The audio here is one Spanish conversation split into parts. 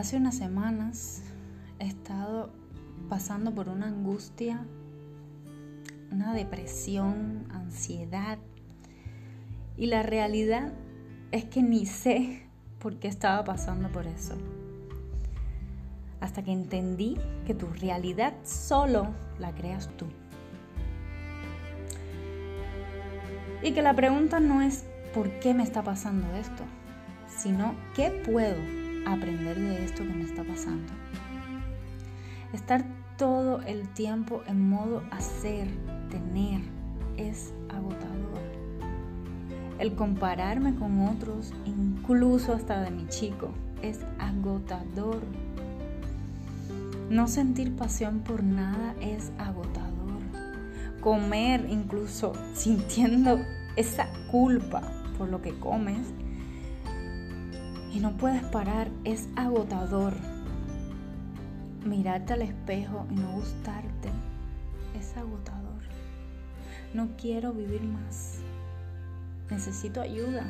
Hace unas semanas he estado pasando por una angustia, una depresión, ansiedad. Y la realidad es que ni sé por qué estaba pasando por eso. Hasta que entendí que tu realidad solo la creas tú. Y que la pregunta no es por qué me está pasando esto, sino qué puedo aprender de esto que me está pasando. Estar todo el tiempo en modo hacer, tener, es agotador. El compararme con otros, incluso hasta de mi chico, es agotador. No sentir pasión por nada es agotador. Comer incluso sintiendo esa culpa por lo que comes y no puedes parar es agotador. Mirarte al espejo y no gustarte es agotador. No quiero vivir más. Necesito ayuda.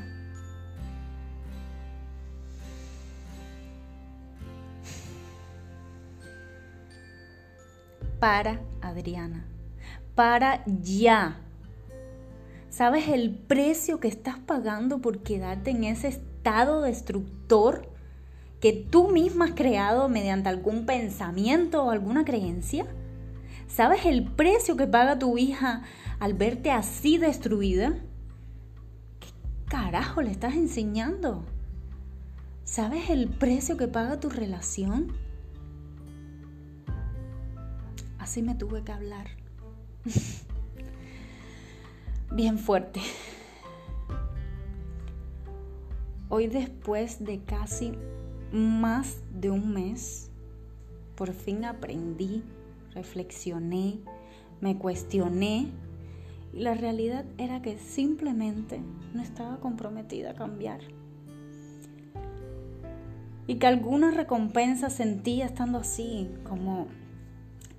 Para, Adriana. Para ya. ¿Sabes el precio que estás pagando por quedarte en ese estado destructor? Que tú misma has creado mediante algún pensamiento o alguna creencia? ¿Sabes el precio que paga tu hija al verte así destruida? ¿Qué carajo le estás enseñando? ¿Sabes el precio que paga tu relación? Así me tuve que hablar. Bien fuerte. Hoy después de casi más de un mes, por fin aprendí, reflexioné, me cuestioné y la realidad era que simplemente no estaba comprometida a cambiar. Y que alguna recompensa sentía estando así, como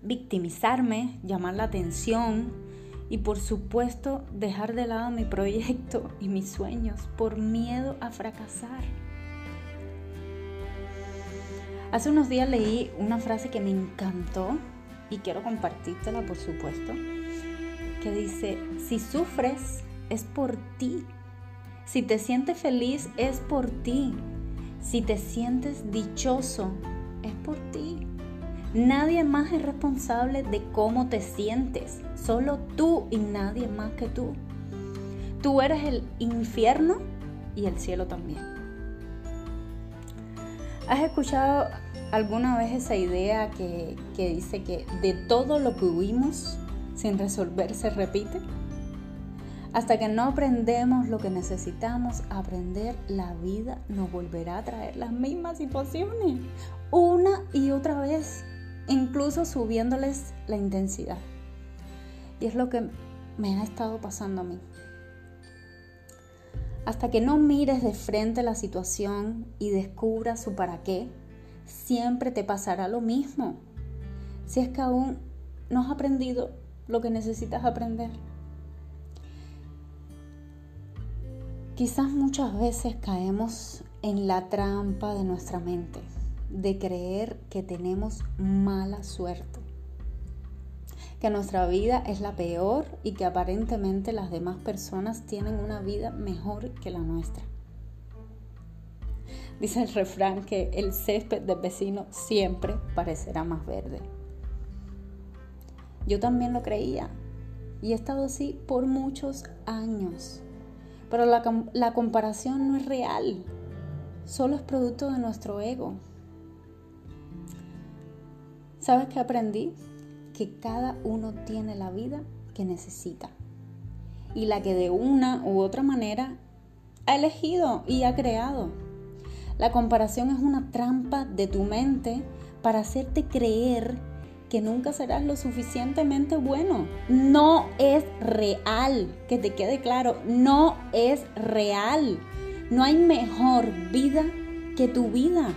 victimizarme, llamar la atención y por supuesto dejar de lado mi proyecto y mis sueños por miedo a fracasar. Hace unos días leí una frase que me encantó y quiero compartírtela, por supuesto, que dice, si sufres es por ti, si te sientes feliz es por ti, si te sientes dichoso es por ti. Nadie más es responsable de cómo te sientes, solo tú y nadie más que tú. Tú eres el infierno y el cielo también. ¿Has escuchado alguna vez esa idea que, dice que de todo lo que huimos sin resolver se repite? Hasta que no aprendemos lo que necesitamos aprender, la vida nos volverá a traer las mismas situaciones, una y otra vez, incluso subiéndoles la intensidad. Y es lo que me ha estado pasando a mí. Hasta que no mires de frente la situación y descubras su para qué, siempre te pasará lo mismo. Si es que aún no has aprendido lo que necesitas aprender. Quizás muchas veces caemos en la trampa de nuestra mente, de creer que tenemos mala suerte que nuestra vida es la peor y que aparentemente las demás personas tienen una vida mejor que la nuestra. Dice el refrán que el césped del vecino siempre parecerá más verde. Yo también lo creía y he estado así por muchos años. Pero la, comparación no es real, solo es producto de nuestro ego. ¿Sabes qué aprendí? Que cada uno tiene la vida que necesita y la que de una u otra manera ha elegido y ha creado. La comparación es una trampa de tu mente para hacerte creer que nunca serás lo suficientemente bueno. No es real, que te quede claro, no es real. No hay mejor vida que tu vida.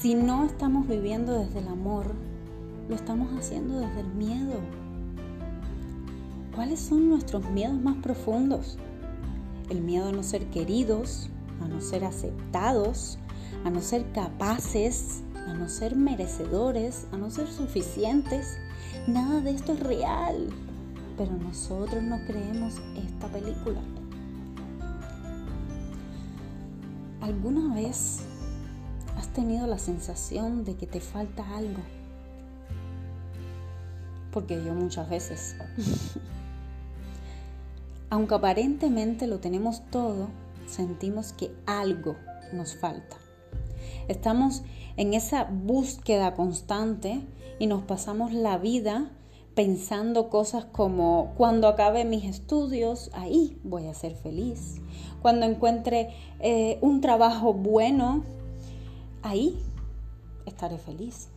Si no estamos viviendo desde el amor, lo estamos haciendo desde el miedo. ¿Cuáles son nuestros miedos más profundos? El miedo a no ser queridos, a no ser aceptados, a no ser capaces, a no ser merecedores, a no ser suficientes. Nada de esto es real, pero nosotros no creemos esta película. ¿Alguna vez tenido la sensación de que te falta algo? Porque yo muchas veces. Aunque aparentemente lo tenemos todo, sentimos que algo nos falta. Estamos en esa búsqueda constante y nos pasamos la vida pensando cosas como cuando acabe mis estudios, ahí voy a ser feliz. Cuando encuentre eh, un trabajo bueno, ahí estaré feliz.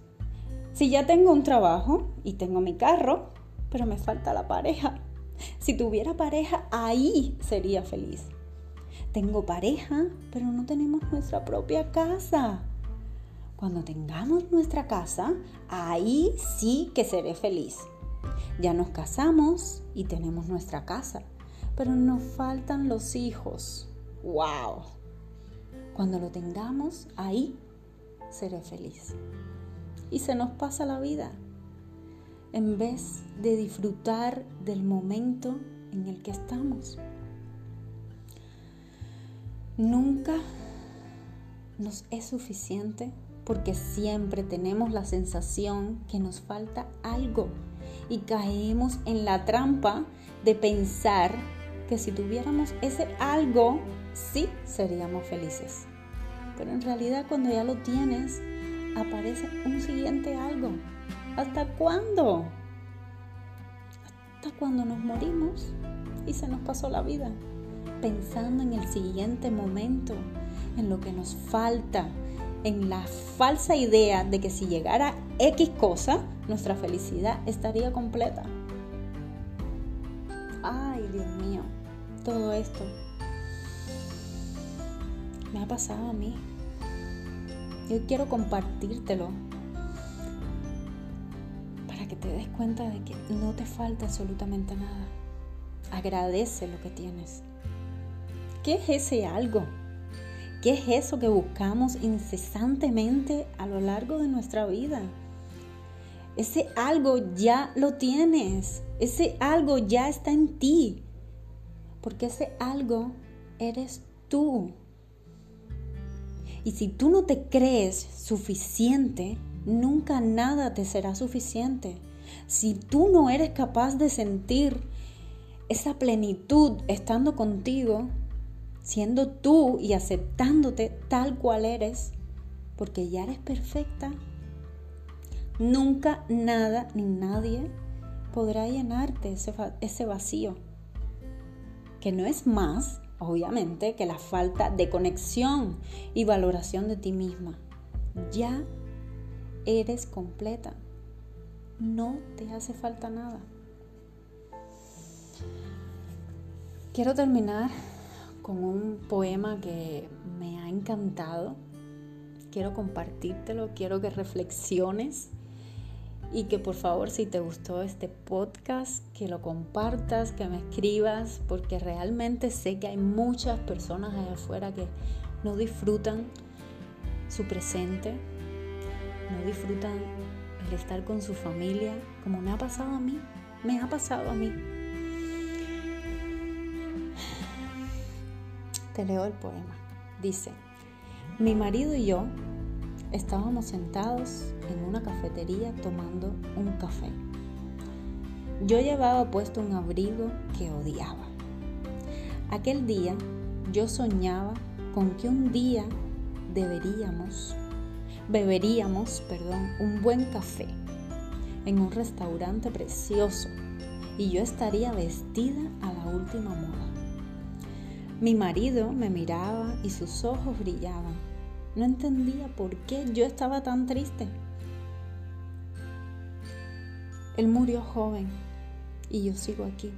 Si ya tengo un trabajo y tengo mi carro, pero me falta la pareja, si tuviera pareja, ahí sería feliz. Tengo pareja, pero no tenemos nuestra propia casa. Cuando tengamos nuestra casa, ahí sí que seré feliz. Ya nos casamos y tenemos nuestra casa, pero nos faltan los hijos. ¡Wow! Cuando lo tengamos, ahí seré feliz. Y se nos pasa la vida en vez de disfrutar del momento en el que estamos. Nunca nos es suficiente porque siempre tenemos la sensación que nos falta algo y caemos en la trampa de pensar que si tuviéramos ese algo, sí seríamos felices. Pero en realidad cuando ya lo tienes, aparece un siguiente algo ¿Hasta cuándo? Hasta cuando nos morimos y se nos pasó la vida, pensando en el siguiente momento, en lo que nos falta, en la falsa idea de que si llegara X cosa, nuestra felicidad estaría completa. Ay, Dios mío, todo esto me ha pasado a mí. Yo quiero compartírtelo te des cuenta de que no te falta absolutamente nada. Agradece lo que tienes. ¿Qué es ese algo? ¿Qué es eso que buscamos incesantemente a lo largo de nuestra vida? Ese algo ya lo tienes. Ese algo ya está en ti. Porque ese algo eres tú. Y si tú no te crees suficiente, nunca nada te será suficiente. Si tú no eres capaz de sentir esa plenitud estando contigo, siendo tú y aceptándote tal cual eres, porque ya eres perfecta, nunca nada ni nadie podrá llenarte ese, ese vacío, que no es más, obviamente, que la falta de conexión y valoración de ti misma. Ya eres completa. No te hace falta nada. Quiero terminar con un poema que me ha encantado. Quiero compartírtelo, quiero que reflexiones y que por favor si te gustó este podcast, que lo compartas, que me escribas, porque realmente sé que hay muchas personas allá afuera que no disfrutan su presente, no disfrutan el estar con su familia, como me ha pasado a mí, me ha pasado a mí. Te leo el poema. Dice, mi marido y yo estábamos sentados en una cafetería tomando un café. Yo llevaba puesto un abrigo que odiaba. Aquel día yo soñaba con que un día deberíamos beberíamos, perdón, un buen café en un restaurante precioso y yo estaría vestida a la última moda. Mi marido me miraba y sus ojos brillaban. No entendía por qué yo estaba tan triste. Él murió joven y yo sigo aquí.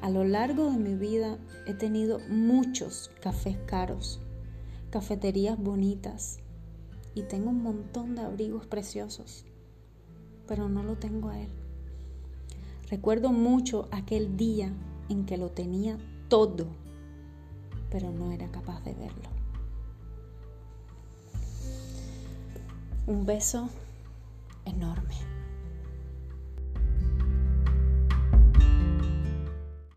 A lo largo de mi vida he tenido muchos cafés caros, cafeterías bonitas, y tengo un montón de abrigos preciosos, pero no lo tengo a Él. Recuerdo mucho aquel día en que lo tenía todo, pero no era capaz de verlo. Un beso enorme.